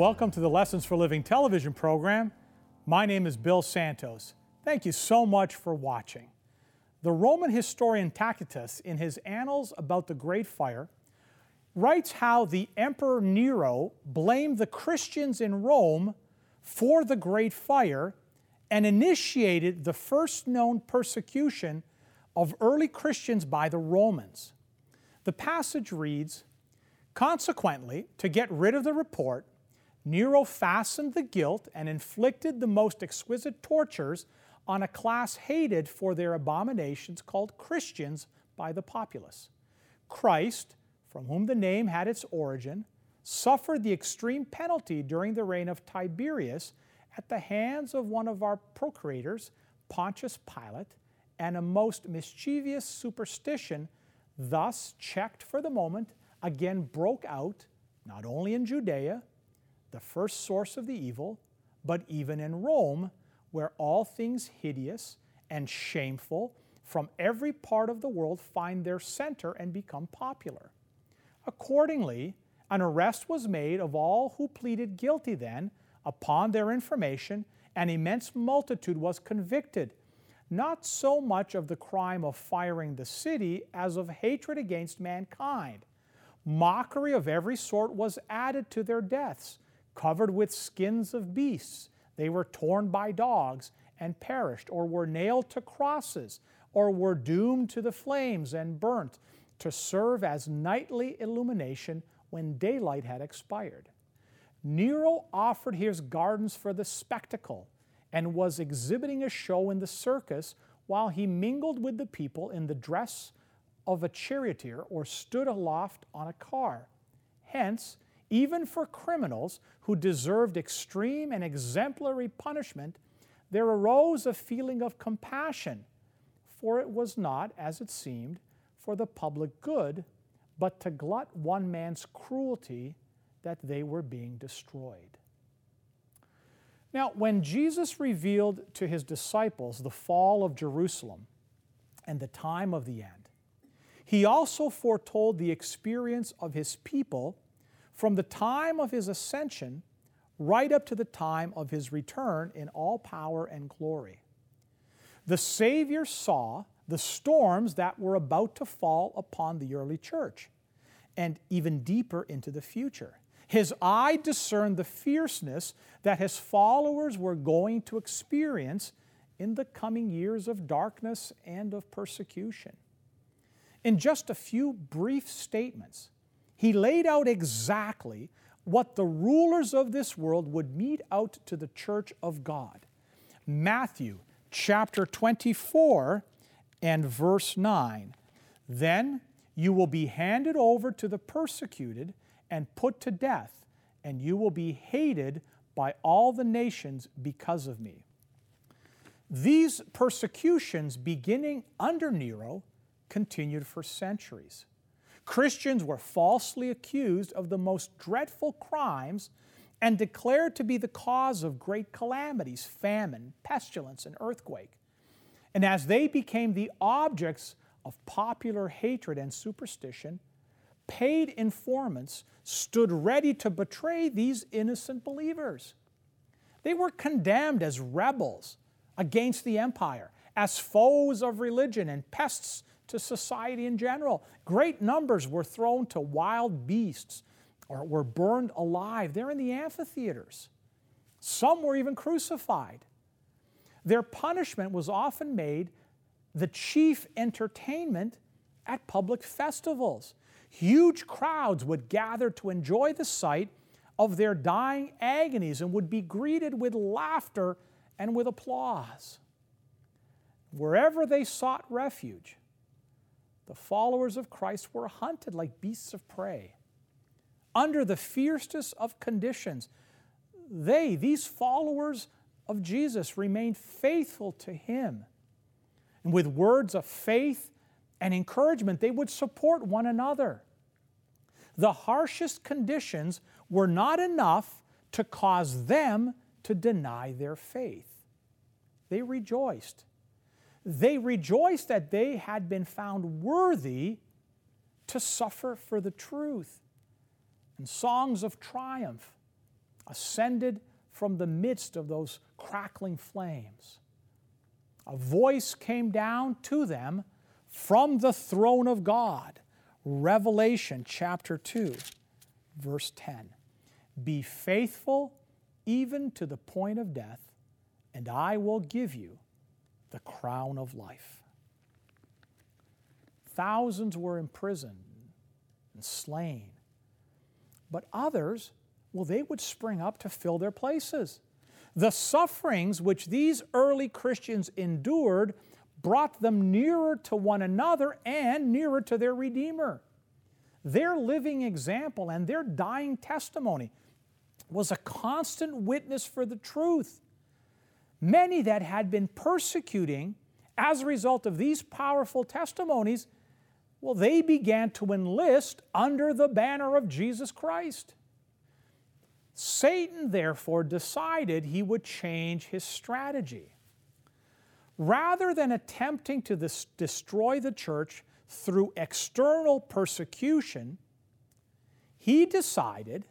Welcome to the Lessons for Living television program. My name is Bill Santos. Thank you so much for watching. The Roman historian Tacitus, in his Annals about the Great Fire, writes how the Emperor Nero blamed the Christians in Rome for the Great Fire and initiated the first known persecution of early Christians by the Romans. The passage reads Consequently, to get rid of the report, Nero fastened the guilt and inflicted the most exquisite tortures on a class hated for their abominations called Christians by the populace. Christ, from whom the name had its origin, suffered the extreme penalty during the reign of Tiberius at the hands of one of our procurators, Pontius Pilate, and a most mischievous superstition, thus checked for the moment, again broke out, not only in Judea, the first source of the evil, but even in Rome, where all things hideous and shameful from every part of the world find their center and become popular. Accordingly, an arrest was made of all who pleaded guilty then. Upon their information, an immense multitude was convicted, not so much of the crime of firing the city as of hatred against mankind. Mockery of every sort was added to their deaths covered with skins of beasts. They were torn by dogs and perished, or were nailed to crosses, or were doomed to the flames and burnt to serve as nightly illumination when daylight had expired. Nero offered his gardens for the spectacle and was exhibiting a show in the circus while he mingled with the people in the dress of a charioteer or stood aloft on a car. Hence, even for criminals who deserved extreme and exemplary punishment, there arose a feeling of compassion, for it was not, as it seemed, for the public good, but to glut one man's cruelty that they were being destroyed. Now, when Jesus revealed to his disciples the fall of Jerusalem and the time of the end, he also foretold the experience of his people from the time of his ascension right up to the time of his return in all power and glory. The Savior saw the storms that were about to fall upon the early church and even deeper into the future. His eye discerned the fierceness that his followers were going to experience in the coming years of darkness and of persecution. In just a few brief statements, he laid out exactly what the rulers of this world would mete out to the church of God. Matthew chapter 24 and verse 9. Then you will be handed over to the persecuted and put to death, and you will be hated by all the nations because of me. These persecutions, beginning under Nero, continued for centuries. Christians were falsely accused of the most dreadful crimes and declared to be the cause of great calamities, famine, pestilence, and earthquake. And as they became the objects of popular hatred and superstition, paid informants stood ready to betray these innocent believers. They were condemned as rebels against the empire, as foes of religion and pests to society in general. Great numbers were thrown to wild beasts or were burned alive. They're in the amphitheaters. Some were even crucified. Their punishment was often made the chief entertainment at public festivals. Huge crowds would gather to enjoy the sight of their dying agonies and would be greeted with laughter and with applause. Wherever they sought refuge, the followers of Christ were hunted like beasts of prey. Under the fiercest of conditions, they, these followers of Jesus, remained faithful to Him. And with words of faith and encouragement, they would support one another. The harshest conditions were not enough to cause them to deny their faith. They rejoiced they rejoiced that they had been found worthy to suffer for the truth. And songs of triumph ascended from the midst of those crackling flames. A voice came down to them from the throne of God. Revelation chapter 2, verse 10. Be faithful even to the point of death, and I will give you the crown of life. Thousands were imprisoned and slain, but others, well, they would spring up to fill their places. The sufferings which these early Christians endured brought them nearer to one another and nearer to their Redeemer. Their living example and their dying testimony was a constant witness for the truth. Many that had been persecuting as a result of these powerful testimonies, well, they began to enlist under the banner of Jesus Christ. Satan, therefore, decided he would change his strategy. Rather than attempting to destroy the church through external persecution, he decided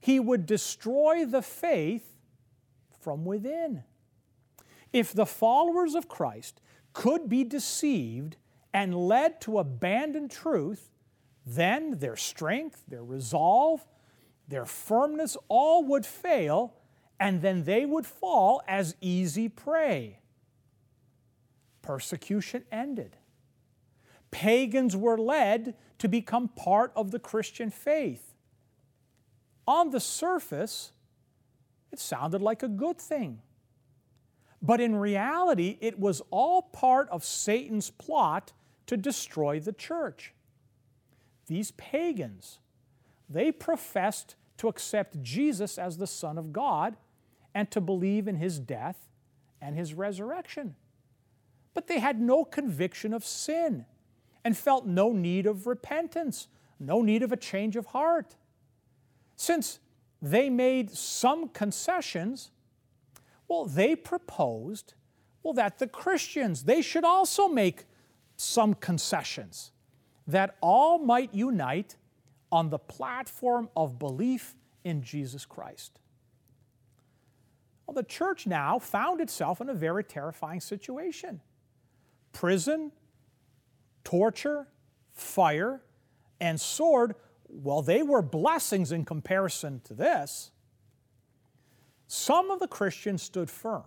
he would destroy the faith from within. If the followers of Christ could be deceived and led to abandon truth, then their strength, their resolve, their firmness all would fail, and then they would fall as easy prey. Persecution ended. Pagans were led to become part of the Christian faith. On the surface, it sounded like a good thing. But in reality, it was all part of Satan's plot to destroy the church. These pagans, they professed to accept Jesus as the Son of God and to believe in his death and his resurrection. But they had no conviction of sin and felt no need of repentance, no need of a change of heart. Since they made some concessions, well, they proposed, well, that the Christians, they should also make some concessions, that all might unite on the platform of belief in Jesus Christ. Well, the church now found itself in a very terrifying situation prison, torture, fire, and sword. Well, they were blessings in comparison to this. Some of the Christians stood firm,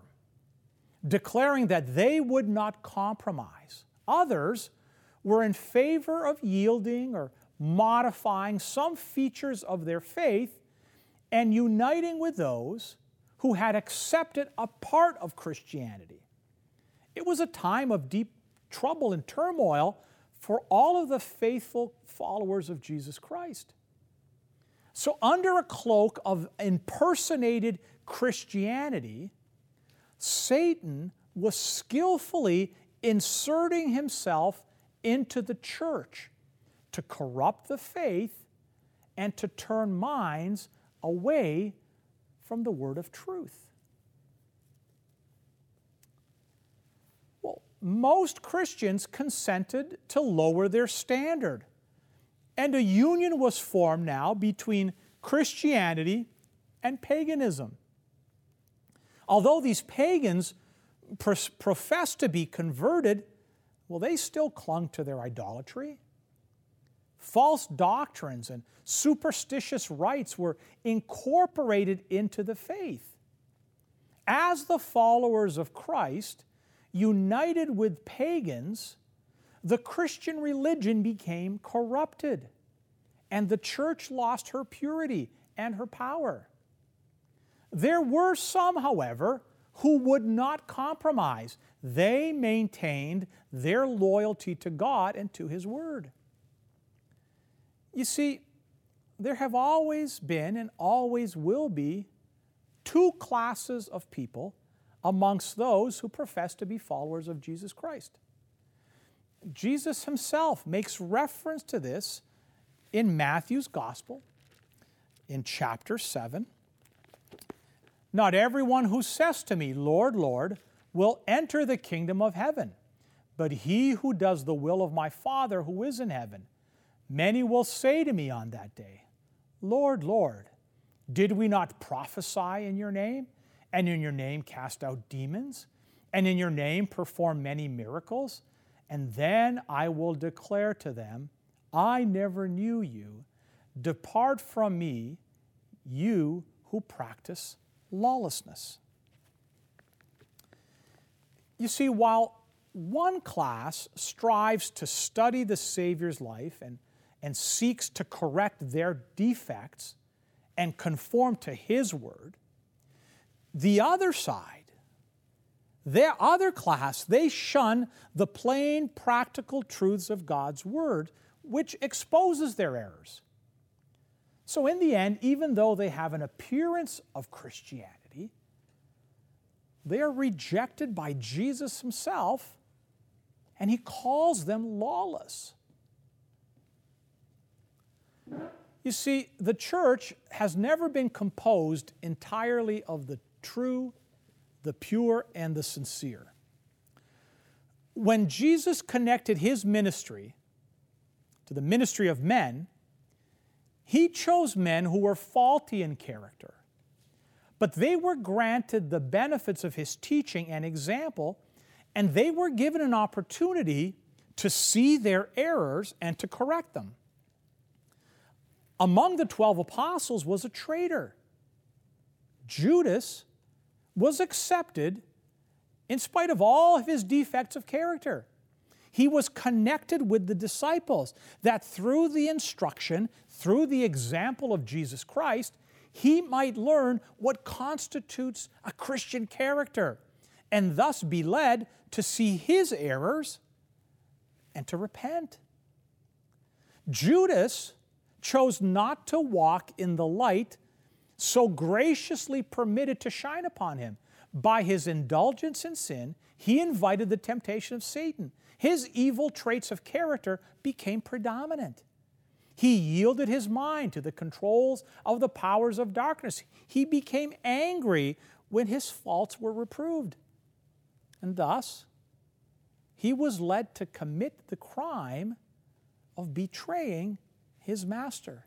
declaring that they would not compromise. Others were in favor of yielding or modifying some features of their faith and uniting with those who had accepted a part of Christianity. It was a time of deep trouble and turmoil for all of the faithful followers of Jesus Christ. So, under a cloak of impersonated Christianity, Satan was skillfully inserting himself into the church to corrupt the faith and to turn minds away from the word of truth. Well, most Christians consented to lower their standard, and a union was formed now between Christianity and paganism. Although these pagans professed to be converted, well, they still clung to their idolatry. False doctrines and superstitious rites were incorporated into the faith. As the followers of Christ, united with pagans, the Christian religion became corrupted, and the church lost her purity and her power. There were some, however, who would not compromise. They maintained their loyalty to God and to His Word. You see, there have always been and always will be two classes of people amongst those who profess to be followers of Jesus Christ. Jesus himself makes reference to this in Matthew's Gospel in chapter 7 not everyone who says to me, Lord, Lord, will enter the kingdom of heaven, but he who does the will of my Father who is in heaven. Many will say to me on that day, Lord, Lord, Did we not prophesy in your name, and in your name cast out demons, and in your name perform many miracles? And then I will declare to them, I never knew you. Depart from me, you who practice lawlessness. You see, while one class strives to study the Savior's life and, and seeks to correct their defects and conform to His word, the other side, their other class, they shun the plain, practical truths of God's word, which exposes their errors. So, in the end, even though they have an appearance of Christianity, they are rejected by Jesus himself, and he calls them lawless. You see, the church has never been composed entirely of the true, the pure, and the sincere. When Jesus connected his ministry to the ministry of men, he chose men who were faulty in character, but they were granted the benefits of his teaching and example, and they were given an opportunity to see their errors and to correct them. Among the 12 apostles was a traitor. Judas was accepted in spite of all of his defects of character. He was connected with the disciples, that through the instruction, through the example of Jesus Christ, he might learn what constitutes a Christian character and thus be led to see his errors and to repent. Judas chose not to walk in the light so graciously permitted to shine upon him. By his indulgence in sin, he invited the temptation of Satan his evil traits of character became predominant. He yielded his mind to the controls of the powers of darkness. He became angry when his faults were reproved. And thus, he was led to commit the crime of betraying his master.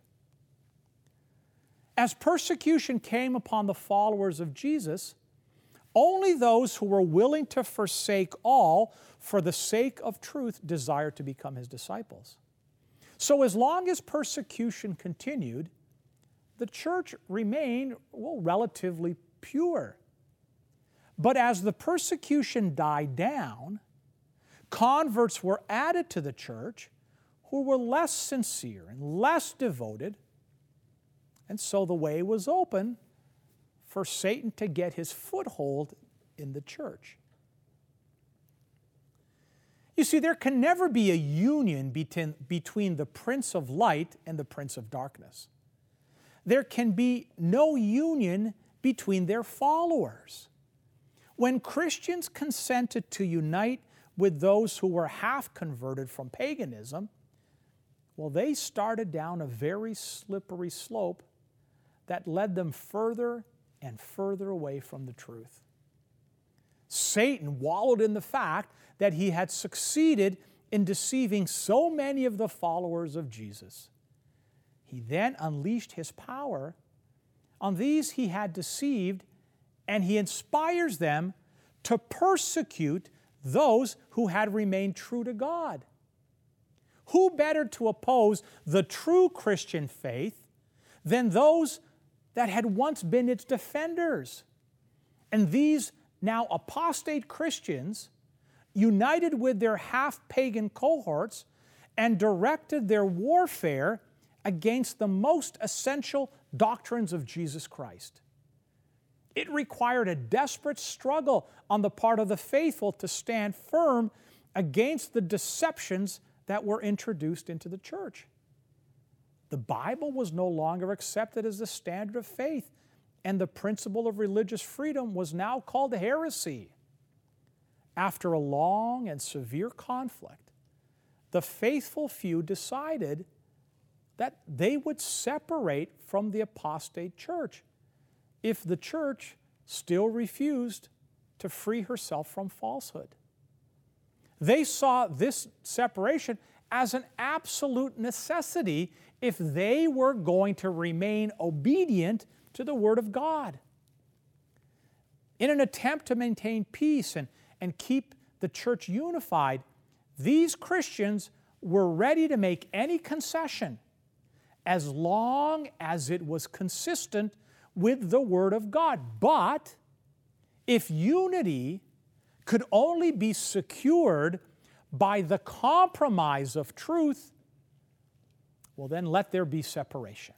As persecution came upon the followers of Jesus, only those who were willing to forsake all for the sake of truth desired to become his disciples. So, as long as persecution continued, the church remained, well, relatively pure. But as the persecution died down, converts were added to the church who were less sincere and less devoted. And so the way was open for Satan to get his foothold in the church. You see, there can never be a union between, the Prince of Light and the Prince of Darkness. There can be no union between their followers. When Christians consented to unite with those who were half converted from paganism, well, they started down a very slippery slope that led them further and further away from the truth. Satan wallowed in the fact that he had succeeded in deceiving so many of the followers of Jesus. He then unleashed his power on these he had deceived, and he inspires them to persecute those who had remained true to God. Who better to oppose the true Christian faith than those that had once been its defenders. And these now apostate Christians united with their half pagan cohorts and directed their warfare against the most essential doctrines of Jesus Christ. It required a desperate struggle on the part of the faithful to stand firm against the deceptions that were introduced into the church. The Bible was no longer accepted as the standard of faith, and the principle of religious freedom was now called heresy. After a long and severe conflict, the faithful few decided that they would separate from the apostate church if the church still refused to free herself from falsehood. They saw this separation as an absolute necessity if they were going to remain obedient to the Word of God. In an attempt to maintain peace and, and keep the church unified, these Christians were ready to make any concession as long as it was consistent with the Word of God. But if unity could only be secured by the compromise of truth, well, then let there be separation.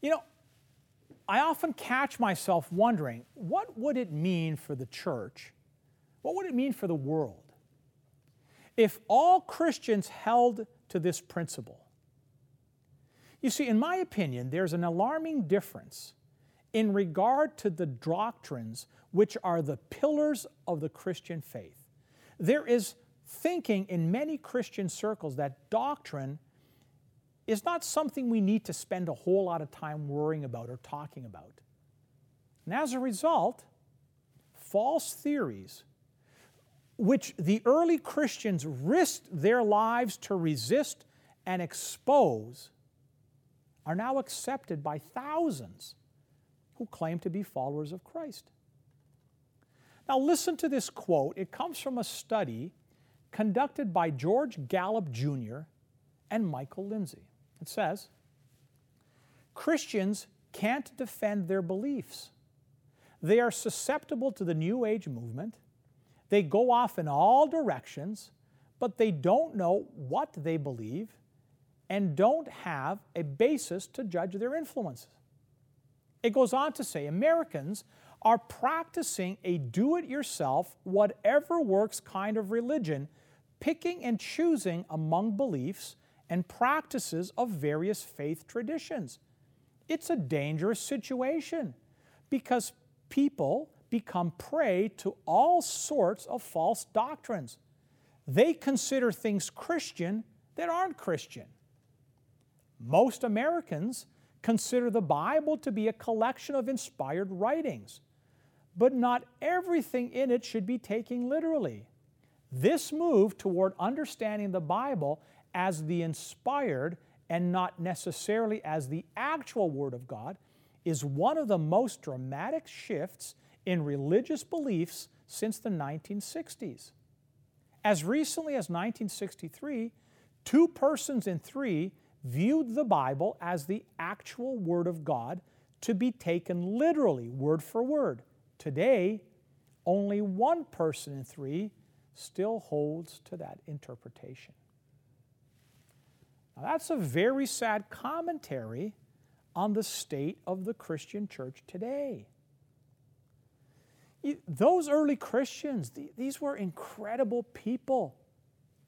You know, I often catch myself wondering what would it mean for the church? What would it mean for the world? If all Christians held to this principle, you see, in my opinion, there's an alarming difference in regard to the doctrines which are the pillars of the Christian faith. There is thinking in many Christian circles that doctrine is not something we need to spend a whole lot of time worrying about or talking about. And as a result, false theories, which the early Christians risked their lives to resist and expose, are now accepted by thousands who claim to be followers of Christ. Now, listen to this quote. It comes from a study conducted by George Gallup Jr. and Michael Lindsay. It says Christians can't defend their beliefs. They are susceptible to the New Age movement. They go off in all directions, but they don't know what they believe and don't have a basis to judge their influences. It goes on to say Americans are practicing a do it yourself, whatever works kind of religion, picking and choosing among beliefs and practices of various faith traditions. It's a dangerous situation because people become prey to all sorts of false doctrines. They consider things Christian that aren't Christian. Most Americans consider the Bible to be a collection of inspired writings, but not everything in it should be taken literally. This move toward understanding the Bible as the inspired and not necessarily as the actual Word of God is one of the most dramatic shifts in religious beliefs since the 1960s. As recently as 1963, two persons in three viewed the Bible as the actual Word of God to be taken literally, word for word. Today, only one person in three still holds to that interpretation. Now, that's a very sad commentary on the state of the Christian church today. Those early Christians, these were incredible people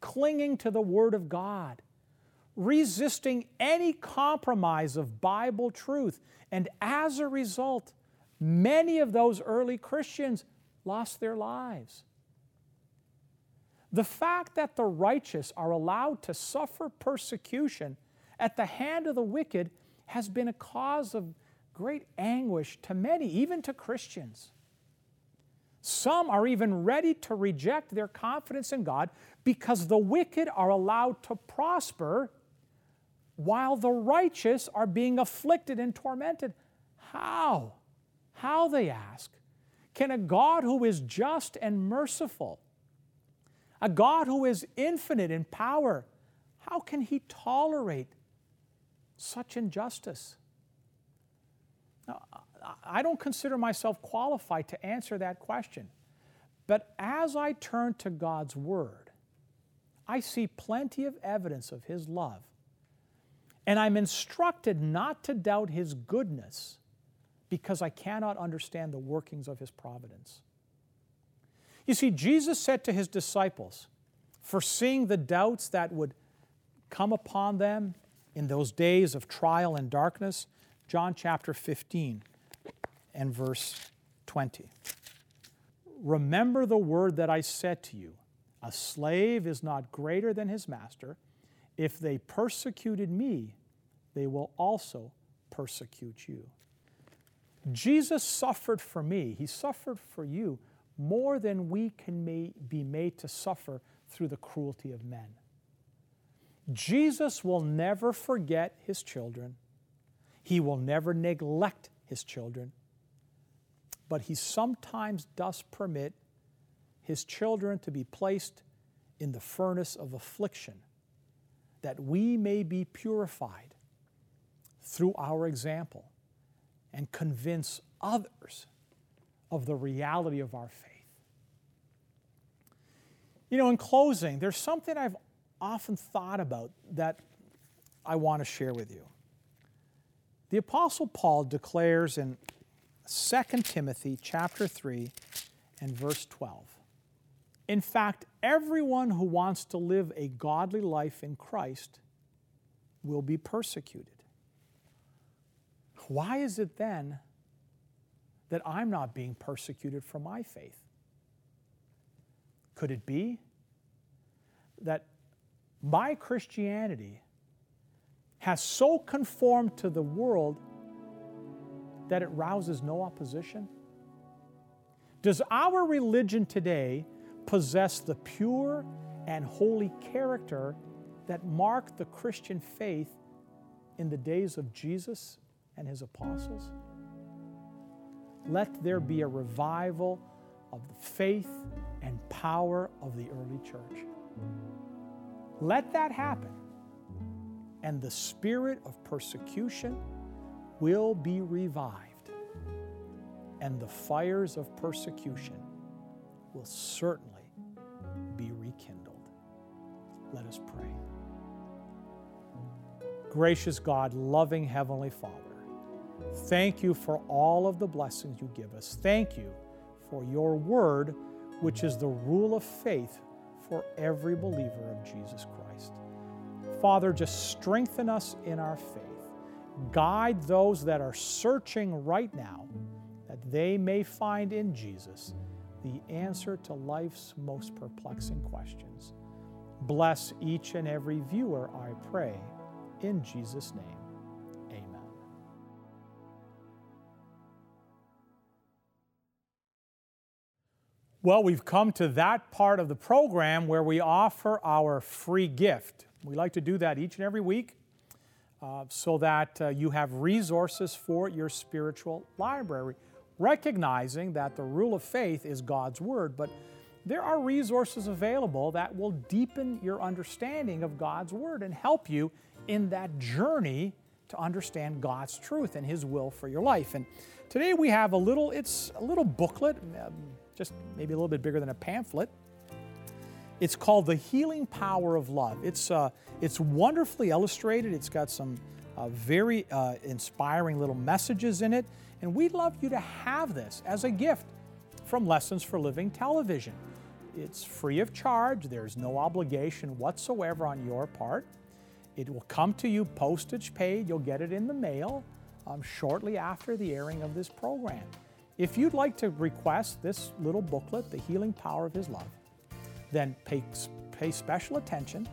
clinging to the Word of God resisting any compromise of Bible truth. And as a result, many of those early Christians lost their lives. The fact that the righteous are allowed to suffer persecution at the hand of the wicked has been a cause of great anguish to many, even to Christians. Some are even ready to reject their confidence in God because the wicked are allowed to prosper while the righteous are being afflicted and tormented. How? How, they ask, can a God who is just and merciful, a God who is infinite in power, how can he tolerate such injustice? Now, I don't consider myself qualified to answer that question. But as I turn to God's Word, I see plenty of evidence of His love and I'm instructed not to doubt his goodness because I cannot understand the workings of his providence. You see, Jesus said to his disciples, foreseeing the doubts that would come upon them in those days of trial and darkness, John chapter 15 and verse 20. Remember the word that I said to you a slave is not greater than his master. If they persecuted me, they will also persecute you. Jesus suffered for me, He suffered for you more than we can may, be made to suffer through the cruelty of men. Jesus will never forget his children. He will never neglect his children. But he sometimes does permit his children to be placed in the furnace of affliction, that we may be purified through our example and convince others of the reality of our faith. You know, in closing, there's something I've often thought about that I want to share with you. The apostle Paul declares in 2 Timothy chapter 3 and verse 12. In fact, everyone who wants to live a godly life in Christ will be persecuted. Why is it then that I'm not being persecuted for my faith? Could it be that my Christianity has so conformed to the world that it rouses no opposition? Does our religion today possess the pure and holy character that marked the Christian faith in the days of Jesus and his apostles? Let there be a revival of the faith and power of the early church. Let that happen, and the spirit of persecution will be revived, and the fires of persecution will certainly be rekindled. Let us pray. Gracious God, loving Heavenly Father, thank you for all of the blessings you give us. Thank you for your word, which is the rule of faith for every believer of Jesus Christ. Father, just strengthen us in our faith. Guide those that are searching right now that they may find in Jesus the answer to life's most perplexing questions. Bless each and every viewer, I pray, in Jesus' name. Well, we've come to that part of the program where we offer our free gift. We like to do that each and every week uh, so that uh, you have resources for your spiritual library, recognizing that the rule of faith is God's Word, but there are resources available that will deepen your understanding of God's Word and help you in that journey to understand God's truth and His will for your life. And today we have a little, it's a little booklet. Um, just maybe a little bit bigger than a pamphlet. It's called The Healing Power of Love. It's, uh, it's wonderfully illustrated. It's got some uh, very uh, inspiring little messages in it. And we'd love you to have this as a gift from Lessons for Living Television. It's free of charge, there's no obligation whatsoever on your part. It will come to you postage paid, you'll get it in the mail um, shortly after the airing of this program. If you'd like to request this little booklet, The Healing Power of His Love, then pay, pay special attention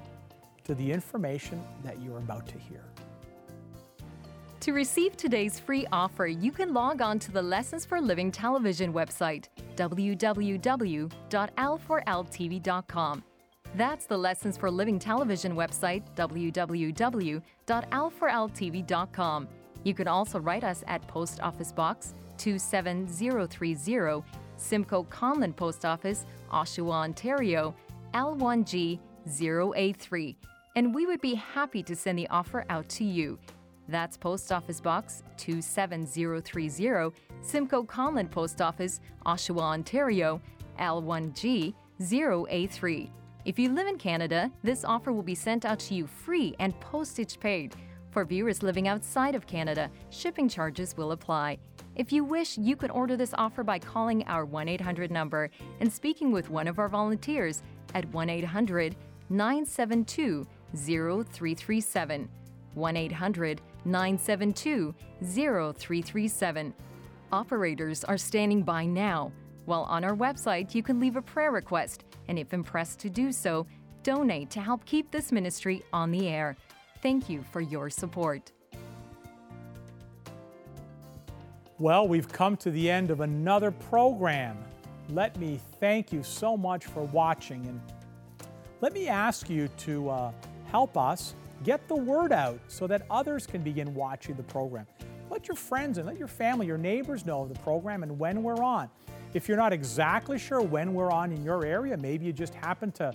to the information that you're about to hear. To receive today's free offer, you can log on to the Lessons for Living television website, www.l4ltv.com. That's the Lessons for Living television website, www.l4ltv.com. You can also write us at Post Office Box 27030, Simcoe Conlin Post Office, Oshawa, Ontario, L1G 0A3, and we would be happy to send the offer out to you. That's Post Office Box 27030, Simcoe Conlin Post Office, Oshawa, Ontario, L1G 0A3. If you live in Canada, this offer will be sent out to you free and postage paid. For viewers living outside of Canada, shipping charges will apply. If you wish, you can order this offer by calling our 1 800 number and speaking with one of our volunteers at 1 800 972 0337. 1 800 972 0337. Operators are standing by now. While on our website, you can leave a prayer request, and if impressed to do so, donate to help keep this ministry on the air. Thank you for your support. Well, we've come to the end of another program. Let me thank you so much for watching and let me ask you to uh, help us get the word out so that others can begin watching the program. Let your friends and let your family, your neighbors know of the program and when we're on. If you're not exactly sure when we're on in your area, maybe you just happen to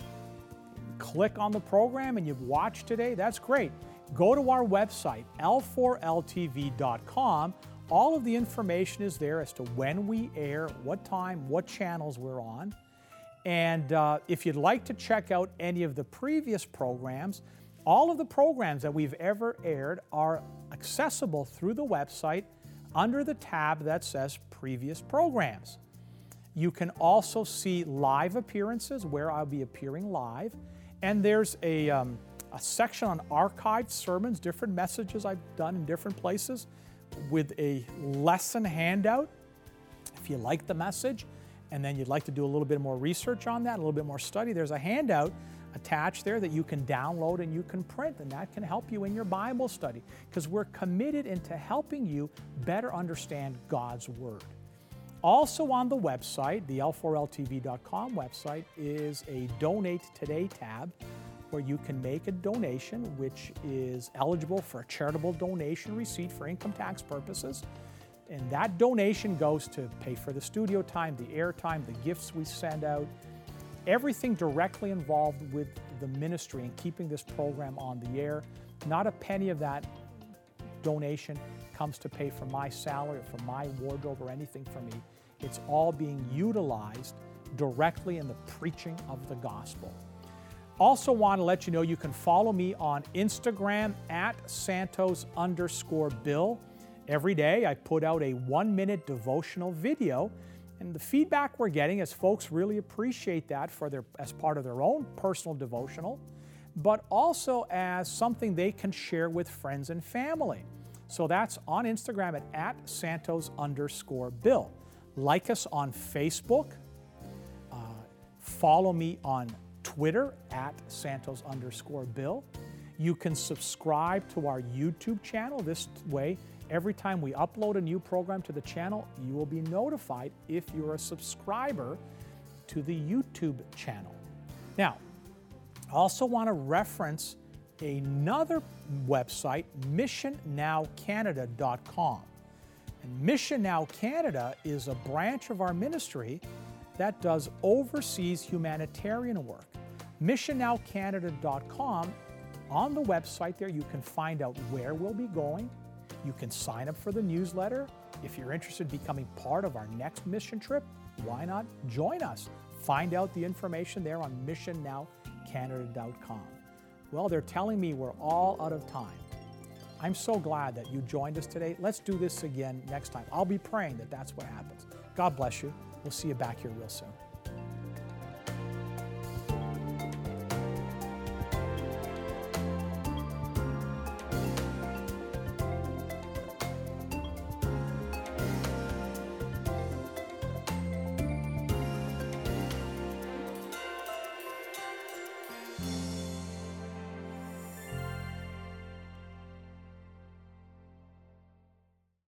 click on the program and you've watched today, that's great. Go to our website, l4ltv.com. All of the information is there as to when we air, what time, what channels we're on. And uh, if you'd like to check out any of the previous programs, all of the programs that we've ever aired are accessible through the website under the tab that says Previous Programs. You can also see live appearances where I'll be appearing live. And there's a, um, a section on archived sermons, different messages I've done in different places with a lesson handout. If you like the message and then you'd like to do a little bit more research on that, a little bit more study, there's a handout attached there that you can download and you can print, and that can help you in your Bible study because we're committed into helping you better understand God's Word. Also on the website, the l4ltv.com website, is a Donate Today tab where you can make a donation which is eligible for a charitable donation receipt for income tax purposes. And that donation goes to pay for the studio time, the air time, the gifts we send out, everything directly involved with the ministry and keeping this program on the air. Not a penny of that donation comes to pay for my salary or for my wardrobe or anything for me. It's all being utilized directly in the preaching of the gospel. Also, want to let you know you can follow me on Instagram at Santos underscore Bill. Every day I put out a one minute devotional video, and the feedback we're getting is folks really appreciate that for their, as part of their own personal devotional, but also as something they can share with friends and family. So that's on Instagram at, at Santos underscore Bill. Like us on Facebook. Uh, follow me on Twitter at Santos underscore Bill. You can subscribe to our YouTube channel. This way, every time we upload a new program to the channel, you will be notified if you're a subscriber to the YouTube channel. Now, I also want to reference another website, missionnowcanada.com. And Mission Now Canada is a branch of our ministry that does overseas humanitarian work. MissionNowCanada.com, on the website there, you can find out where we'll be going. You can sign up for the newsletter. If you're interested in becoming part of our next mission trip, why not join us? Find out the information there on missionnowcanada.com. Well, they're telling me we're all out of time. I'm so glad that you joined us today. Let's do this again next time. I'll be praying that that's what happens. God bless you. We'll see you back here real soon.